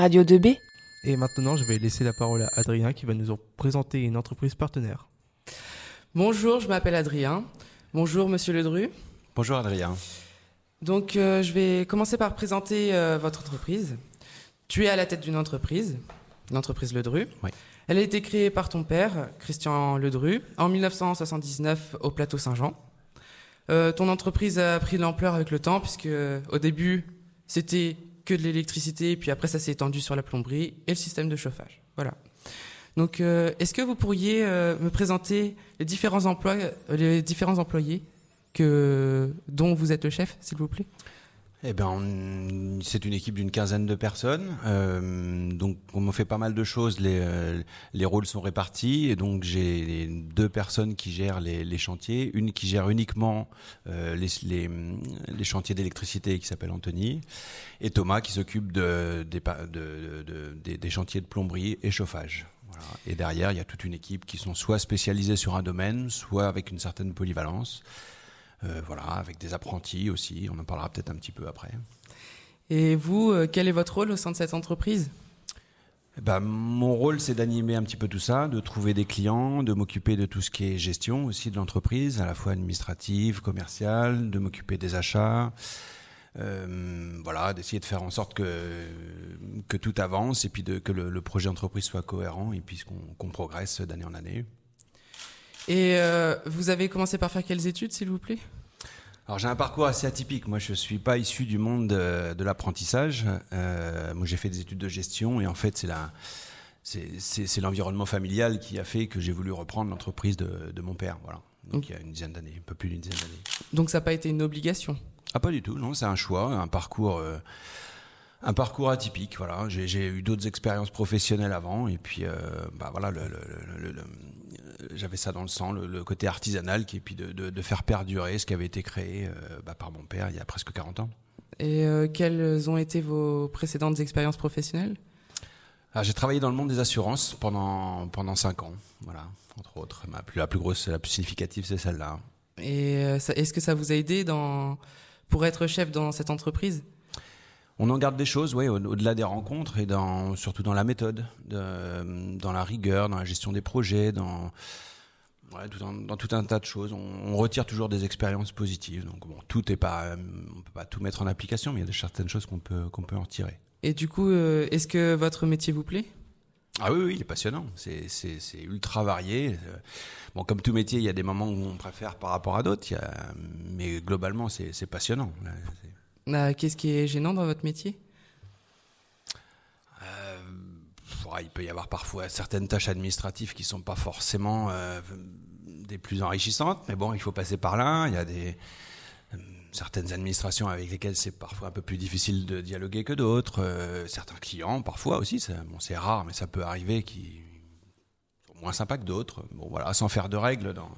Radio 2B. Et maintenant, je vais laisser la parole à Adrien qui va nous présenter une entreprise partenaire. Bonjour, je m'appelle Adrien. Bonjour, monsieur Ledru. Bonjour, Adrien. Donc, euh, je vais commencer par présenter euh, votre entreprise. Tu es à la tête d'une entreprise, l'entreprise Ledru. Oui. Elle a été créée par ton père, Christian Ledru, en 1979 au plateau Saint-Jean. Euh, ton entreprise a pris de l'ampleur avec le temps, puisque au début, c'était que de l'électricité, puis après, ça s'est étendu sur la plomberie et le système de chauffage. Voilà. Donc, euh, est-ce que vous pourriez euh, me présenter les différents emplois, euh, les différents employés que dont vous êtes le chef, s'il vous plaît? Eh ben, c'est une équipe d'une quinzaine de personnes. Euh, donc, on fait pas mal de choses. Les, euh, les rôles sont répartis. Et donc, j'ai deux personnes qui gèrent les, les chantiers. Une qui gère uniquement euh, les, les, les chantiers d'électricité, qui s'appelle Anthony. Et Thomas qui s'occupe de, des, de- de- des chantiers de plomberie et chauffage. Voilà. Et derrière, il y a toute une équipe qui sont soit spécialisées sur un domaine, soit avec une certaine polyvalence. Euh, voilà, avec des apprentis aussi. On en parlera peut-être un petit peu après. Et vous, euh, quel est votre rôle au sein de cette entreprise? Eh ben, mon rôle, c'est d'animer un petit peu tout ça, de trouver des clients, de m'occuper de tout ce qui est gestion aussi de l'entreprise, à la fois administrative, commerciale, de m'occuper des achats. Euh, voilà, d'essayer de faire en sorte que, que tout avance et puis de, que le, le projet entreprise soit cohérent et puis qu'on qu'on progresse d'année en année. Et euh, vous avez commencé par faire quelles études, s'il vous plaît? Alors j'ai un parcours assez atypique. Moi, je suis pas issu du monde de, de l'apprentissage. Euh, moi, j'ai fait des études de gestion et en fait, c'est la, l'environnement familial qui a fait que j'ai voulu reprendre l'entreprise de, de mon père. Voilà. Donc il y a une dizaine d'années, un peu plus d'une dizaine d'années. Donc ça n'a pas été une obligation? Ah pas du tout. Non, c'est un choix, un parcours. euh, un parcours atypique, voilà. J'ai, eu d'autres expériences professionnelles avant, et puis, euh, bah voilà, le, le- le- le- le- j'avais ça dans le sang, le, le côté artisanal, qui, et puis de, de, de faire perdurer ce qui avait été créé euh, bah, par mon père il y a presque 40 ans. Et euh, quelles ont été vos précédentes expériences professionnelles? Ah, j'ai travaillé dans le monde des assurances pendant pendant cinq ans, voilà, entre autres. Ma plus, la plus grosse, la plus significative, c'est celle-là. Et euh, est-ce que ça vous a aidé dans, pour être chef dans cette entreprise? On en garde des choses, oui, au- au-delà des rencontres et dans, surtout dans la méthode, de- dans la rigueur, dans la gestion des projets, dans, ouais, tout un, dans tout un tas de choses. On, on retire toujours des expériences positives. Donc bon, tout est pas, euh, on peut pas tout mettre en application, mais il y a certaines choses qu'on peut qu'on peut en retirer. Et du coup, euh, est-ce que votre métier vous plaît? Ah oui, oui, il est passionnant. C'est, c'est, c'est ultra varié. Euh, Bon, comme tout métier, il y a des moments où on préfère par rapport à d'autres. il y a- Mais globalement, c'est, c'est passionnant. C'est- Euh, Qu'est-ce qui est gênant dans votre métier? Euh, il peut y avoir parfois certaines tâches administratives qui sont pas forcément euh, des plus enrichissantes, mais bon, il faut passer par là. Il y a des euh, certaines administrations avec lesquelles c'est parfois un peu plus difficile de dialoguer que d'autres. Certains clients, parfois aussi, bon, c'est rare, mais ça peut arriver, qui sont moins sympas que d'autres. Bon, voilà, sans faire de règles dans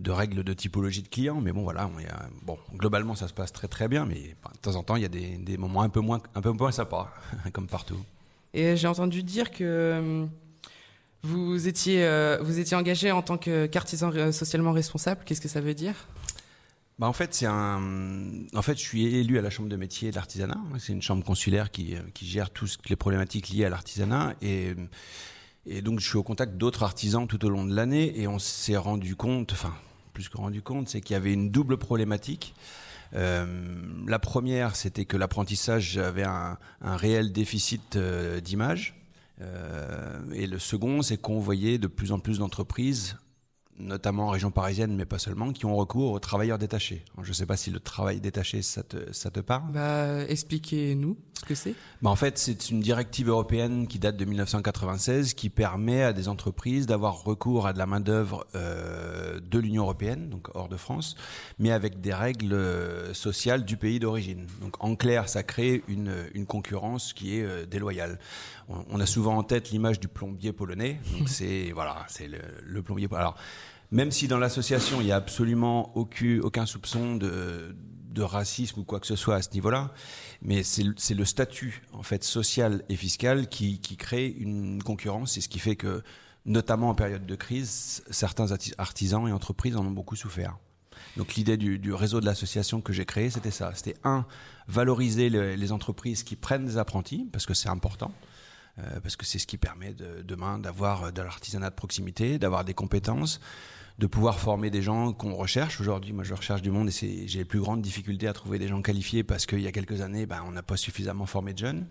de règles de typologie de clients, mais bon voilà, on y a- bon globalement ça se passe très très bien, mais bah, de temps en temps il y a des, des moments un peu moins un peu moins sympas, comme partout. Et j'ai entendu dire que euh, vous étiez, euh, vous étiez engagé en tant que- qu'artisan euh, socialement responsable. Qu'est-ce que ça veut dire? Bah en fait, c'est un. En fait, je suis élu à la chambre de métier de l'artisanat. C'est une chambre consulaire qui, euh, qui gère toutes les problématiques liées à l'artisanat et et donc je suis au contact d'autres artisans tout au long de l'année et on s'est rendu compte, enfin plus que rendu compte, c'est qu'il y avait une double problématique. Euh, la première, c'était que l'apprentissage avait un, réel déficit euh, d'image. Euh, et le second, c'est qu'on voyait de plus en plus d'entreprises notamment en région parisienne, mais pas seulement, qui ont recours aux travailleurs détachés. Je ne sais pas si le travail détaché, ça te, ça te parle Bah, expliquez-nous ce que c'est. bah, En fait, c'est une directive européenne qui date de 1996 qui permet à des entreprises d'avoir recours à de la main-d'œuvre euh, de l'Union européenne, donc hors de France, mais avec des règles euh, sociales du pays d'origine. Donc en clair, ça crée une, une concurrence qui est euh, déloyale. On, on a souvent en tête l'image du plombier polonais. Donc c'est voilà, c'est le, le plombier. Alors même si dans l'association il y a absolument aucun, soupçon de, racisme ou quoi que ce soit à ce niveau-là, mais c'est le- statut en fait social et fiscal qui, crée une concurrence et ce qui fait que, notamment en période de crise, certains arti- artisans et entreprises en ont beaucoup souffert. Donc l'idée du, réseau de l'association que j'ai créé, c'était ça. C'était un, valoriser le- les entreprises qui prennent des apprentis, parce que c'est important. Euh, parce que c'est ce qui permet de, demain d'avoir euh, de l'artisanat de proximité, d'avoir des compétences, de pouvoir former des gens qu'on recherche. Aujourd'hui, moi, je recherche du monde et j'ai les plus grandes difficultés à trouver des gens qualifiés parce qu'il y a quelques années, ben, on n'a pas suffisamment formé de jeunes.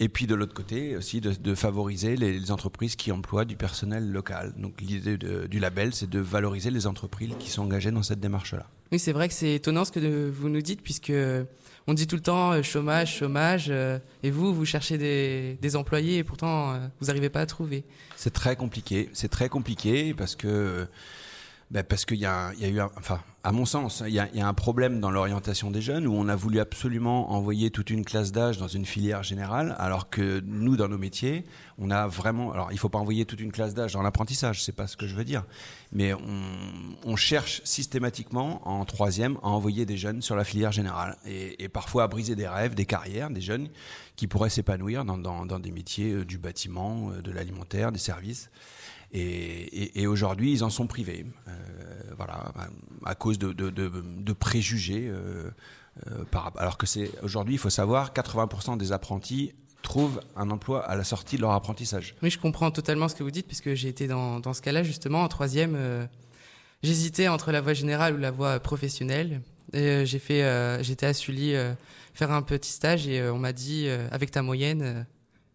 Et puis de l'autre côté aussi de, de favoriser les, les entreprises qui emploient du personnel local. Donc l'idée du label, c'est de valoriser les entreprises qui sont engagées dans cette démarche-là. Oui, c'est vrai que c'est étonnant ce que vous nous dites, puisque on dit tout le temps euh, chômage, chômage, euh, et vous, vous cherchez des, des employés, et pourtant, euh, vous n'arrivez pas à trouver. C'est très compliqué. C'est très compliqué parce que ben parce qu'il y, a eu, enfin, à mon sens, il y a, il y a un problème dans l'orientation des jeunes où on a voulu absolument envoyer toute une classe d'âge dans une filière générale, alors que nous, dans nos métiers, on a vraiment. Alors, il faut pas envoyer toute une classe d'âge dans l'apprentissage, c'est pas ce que je veux dire, mais on, cherche systématiquement en troisième à envoyer des jeunes sur la filière générale et, parfois à briser des rêves, des carrières, des jeunes qui pourraient s'épanouir dans des métiers euh, du bâtiment, euh, de l'alimentaire, des services. Et, aujourd'hui, ils en sont privés, euh, voilà, à, cause de, préjugés. euh, euh, alors que c'est aujourd'hui, il faut savoir, 80% des apprentis trouvent un emploi à la sortie de leur apprentissage. Oui, je comprends totalement ce que vous dites, puisque j'ai été dans, ce cas-là, justement, en troisième. J'hésitais entre la voie générale ou la voie professionnelle. J'ai fait, j'étais à Sully faire un petit stage et on m'a dit, avec ta moyenne,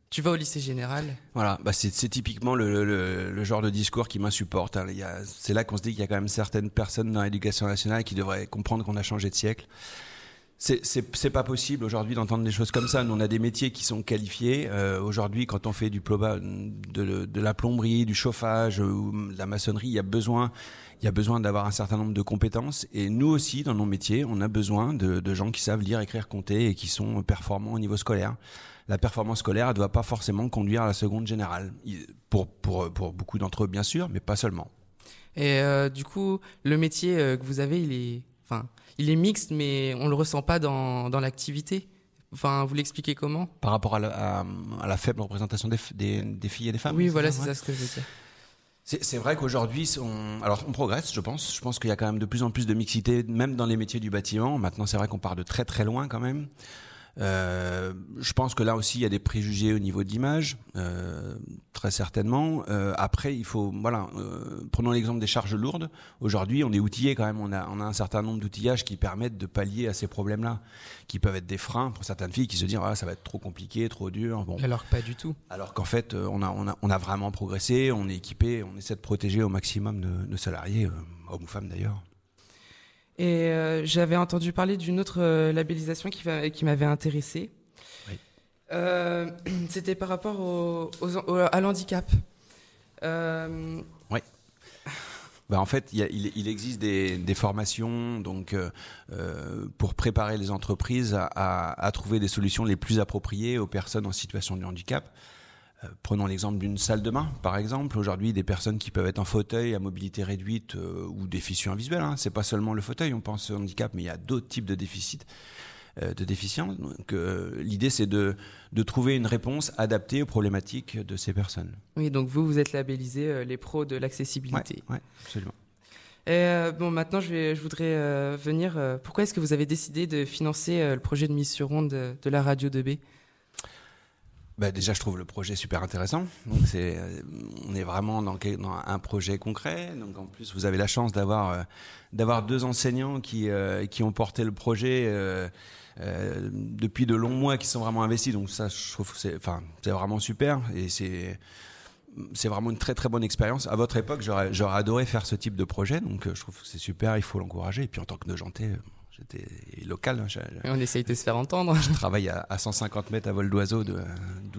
tu vas au lycée général. Voilà, bah c'est typiquement le, genre de discours qui m'insupporte. hein. C'est là qu'on se dit qu'il y a quand même certaines personnes dans l'éducation nationale qui devraient comprendre qu'on a changé de siècle. C'est- pas possible aujourd'hui d'entendre des choses comme ça. Nous, on a des métiers qui sont qualifiés. Euh, aujourd'hui, quand on fait du ploba, de, de la plomberie, du chauffage ou de la maçonnerie, il y a besoin, il y a besoin d'avoir un certain nombre de compétences. Et nous aussi, dans nos métiers, on a besoin de, de gens qui savent lire, écrire, compter et qui sont performants au niveau scolaire. La performance scolaire ne doit pas forcément conduire à la seconde générale. Pour, pour, pour beaucoup d'entre eux, bien sûr, mais pas seulement. Et euh, du coup, le métier euh, que vous avez, il est, enfin, il est mixte, mais on le ressent pas dans, dans l'activité. Enfin, vous l'expliquez comment? Par rapport à la, à- à la faible représentation des, des, des filles et des femmes Oui, voilà, c'est ça ce que je veux dire. C'est vrai qu'aujourd'hui, on, alors on progresse, je pense. Je pense qu'il y a quand même de plus en plus de mixité, même dans les métiers du bâtiment. Maintenant, c'est vrai qu'on part de très très loin quand même. Euh, je pense que là aussi, il y a des préjugés au niveau de l'image, euh, très certainement. Euh, après, il faut, voilà, euh, prenons l'exemple des charges lourdes. Aujourd'hui, on est outillé quand même. On a, on a un certain nombre d'outillages qui permettent de pallier à ces problèmes-là, qui peuvent être des freins pour certaines filles qui se disent, ah, ça va être trop compliqué, trop dur. Bon, Alors que pas du tout. alors qu'en fait, euh, on a, on, a, on a vraiment progressé, on est équipé, on essaie de protéger au maximum de salariés, hommes ou femmes d'ailleurs. Et euh, j'avais entendu parler d'une autre euh, labellisation qui, va- qui m'avait intéressé. Oui. Euh, C'était par rapport au, à l'handicap. Euh, Ben, en fait, il, y a- il, il existe des, des formations donc, euh, pour préparer les entreprises à, à- à trouver des solutions les plus appropriées aux personnes en situation de handicap. Euh, prenons l'exemple d'une salle de bain, par exemple. Aujourd'hui, des personnes qui peuvent être en fauteuil à mobilité réduite euh, ou déficients visuels. Hein. C'est pas seulement le fauteuil, on pense au handicap, mais il y a d'autres types de déficits, euh, de déficiences. Donc, euh, l'idée, c'est de, de trouver une réponse adaptée aux problématiques de ces personnes. oui, donc vous, vous êtes labellisé les pros de l'accessibilité. Ouais, absolument. Et bon, maintenant, je, vais, je voudrais venir. pourquoi est-ce que vous avez décidé de financer le projet de mise sur onde de, de la radio 2B Bah déjà, je trouve le projet super intéressant. Donc, c'est, euh, on est vraiment dans, un projet concret. Donc, en plus, vous avez la chance d'avoir euh, deux enseignants qui euh, qui ont porté le projet depuis de longs mois, qui sont vraiment investis. Donc, ça, je trouve, c'est, enfin, vraiment super. Et c'est c'est vraiment une très très bonne expérience. À votre époque, j'aurais adoré faire ce type de projet. Donc, je trouve que c'est super. Il faut l'encourager. Et puis, en tant que Nogentais, j'étais local. hein, On essaye de se faire entendre. je travaille à, à 150 mètres à vol d'oiseau d'où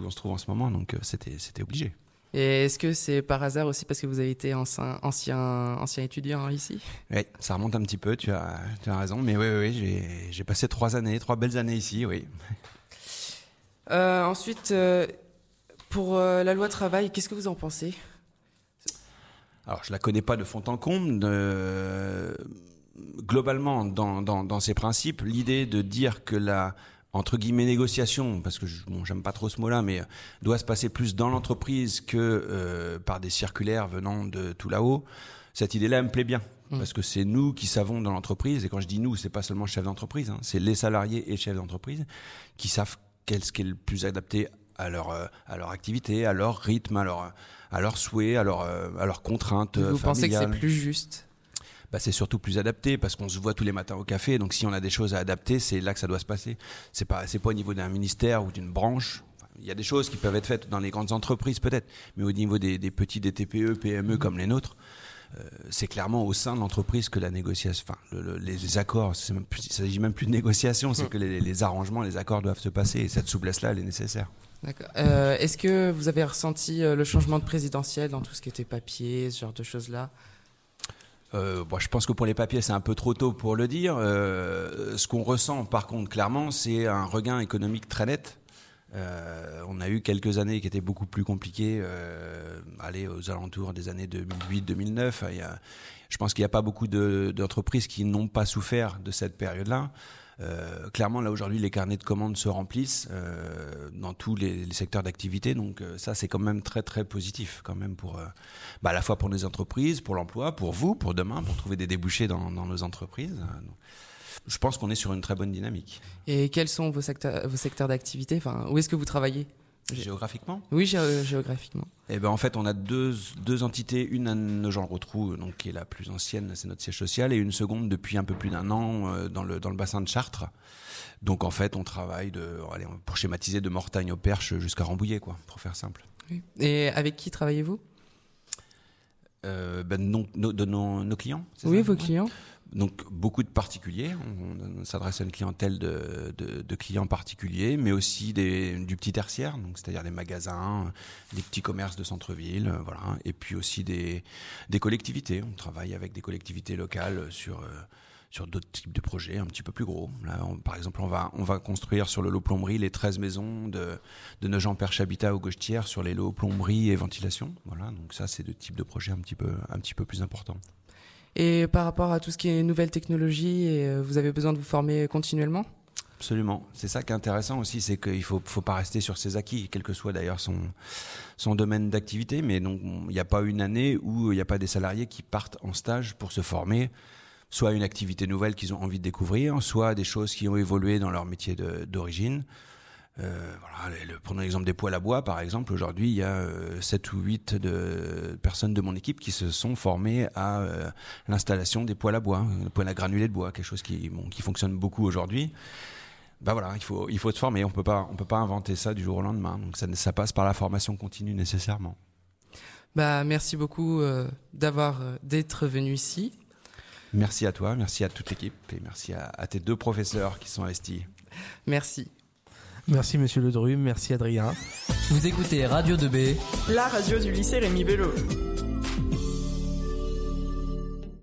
on se trouve en ce moment, donc euh, c'était obligé. Et est-ce que c'est par hasard aussi parce que vous avez été ancien, ancien, ancien étudiant ici? Oui, ça remonte un petit peu, tu as, tu as raison, mais oui, oui, oui, j'ai- j'ai passé trois années, trois belles années ici, oui. Euh, Ensuite, euh, pour euh, la loi travail, qu'est-ce que vous en pensez? Alors, je la connais pas de fond en comble. de- Globalement, dans, dans, dans ses principes, l'idée de dire que la entre guillemets négociation, parce que bon, j'aime pas trop ce mot-là, mais euh, doit se passer plus dans l'entreprise que euh, par des circulaires venant de tout là-haut. Cette idée-là me plaît bien Mmh. Parce que c'est nous qui savons dans l'entreprise, et quand je dis nous, c'est pas seulement chef d'entreprise, hein, c'est les salariés et chefs d'entreprise qui savent qu'est-ce qui est le plus adapté à leur, euh, à leur activité, à leur rythme, à leur, à leur souhait, à leur, à leurs contraintes. Vous pensez que c'est plus juste bah, c'est surtout plus adapté parce qu'on se voit tous les matins au café. Donc si on a des choses à adapter, c'est là que ça doit se passer. C'est pas c'est pas au niveau d'un ministère ou d'une branche. il y a des choses qui peuvent être faites dans les grandes entreprises peut-être, mais au niveau des, des petits des TPE, PME comme les nôtres, euh, c'est clairement au sein de l'entreprise que la négociation, enfin, les, accords, il ne s'agit même plus de négociation, c'est mm. que les, arrangements, les accords doivent se passer et cette souplesse-là, elle est nécessaire. D'accord. Euh, est-ce que vous avez ressenti euh, le changement de présidentiel dans tout ce qui était papier, ce genre de choses-là? Bon, je pense que pour les papiers, c'est un peu trop tôt pour le dire. ce qu'on ressent, par contre, clairement, c'est un regain économique très net. Euh, on a eu quelques années qui étaient beaucoup plus compliquées, euh, aller aux alentours des années 2008-2009. Je pense qu'il n'y a pas beaucoup d'entreprises qui n'ont pas souffert de cette période-là. Euh, clairement, là aujourd'hui, les carnets de commandes se remplissent euh, dans tous les, secteurs d'activité. Donc euh, ça, c'est quand même très très positif, quand même pour bah, à la fois pour nos entreprises, pour l'emploi, pour vous, pour demain, pour trouver des débouchés dans, dans nos entreprises je pense qu'on est sur une très bonne dynamique. Et quels sont vos secteurs, vos secteurs d'activité? Enfin, Où est-ce que vous travaillez? Géographiquement Oui, géographiquement. Eh ben, en fait, on a deux, deux entités. Une à Nogent-le-Rotrou, donc, qui est la plus ancienne, c'est notre siège social, et une seconde depuis un peu plus d'un an euh, dans, le, dans le bassin de Chartres. Donc, en fait, on travaille, de, allez, pour schématiser, de Mortagne au Perche jusqu'à Rambouillet, quoi, pour faire simple. Et avec qui travaillez-vous? Euh, ben, de nos, clients. Oui, vos clients. Donc beaucoup de particuliers, on, s'adresse à une clientèle de, de, clients particuliers, mais aussi du petit tertiaire, donc c'est-à-dire des magasins, des petits commerces de centre-ville, euh, voilà, et puis aussi des, collectivités. On travaille avec des collectivités locales sur euh, sur d'autres types de projets un petit peu plus gros. Là, par exemple, on va, on va construire sur le lot plomberie les 13 maisons de, de Nogent-Perche Habitat au Gauchetière sur les lots plomberie et ventilation. Voilà, donc ça, c'est deux types de projets un petit peu, un petit peu plus importants. Et par rapport à tout ce qui est nouvelles technologies, euh, vous avez besoin de vous former continuellement? Absolument. C'est ça qui est intéressant aussi, c'est qu'il faut, faut pas rester sur ses acquis, quel que soit d'ailleurs son, son domaine d'activité. Mais il n'y a pas une année où il n'y a pas des salariés qui partent en stage pour se former, soit une activité nouvelle qu'ils ont envie de découvrir, soit des choses qui ont évolué dans leur métier d'origine. Euh, voilà, le, prenons l'exemple des poêles à bois, par exemple. Aujourd'hui, il y a euh, 7 ou 8 de, personnes de mon équipe qui se sont formées à euh, l'installation des poêles à bois, des euh, poêles à granulés de bois, quelque chose qui, bon, qui fonctionne beaucoup aujourd'hui. Bah voilà, il faut, il faut se former. On peut pas, on peut pas inventer ça du jour au lendemain. Donc ça, ça passe par la formation continue nécessairement. Bah merci beaucoup d'avoir d'être venu ici. Merci à toi, merci à toute l'équipe et merci à, à tes deux professeurs qui sont investis. Merci. Merci Monsieur Ledru, merci Adrien. Vous écoutez Radio 2B, la radio du lycée Rémi Bello.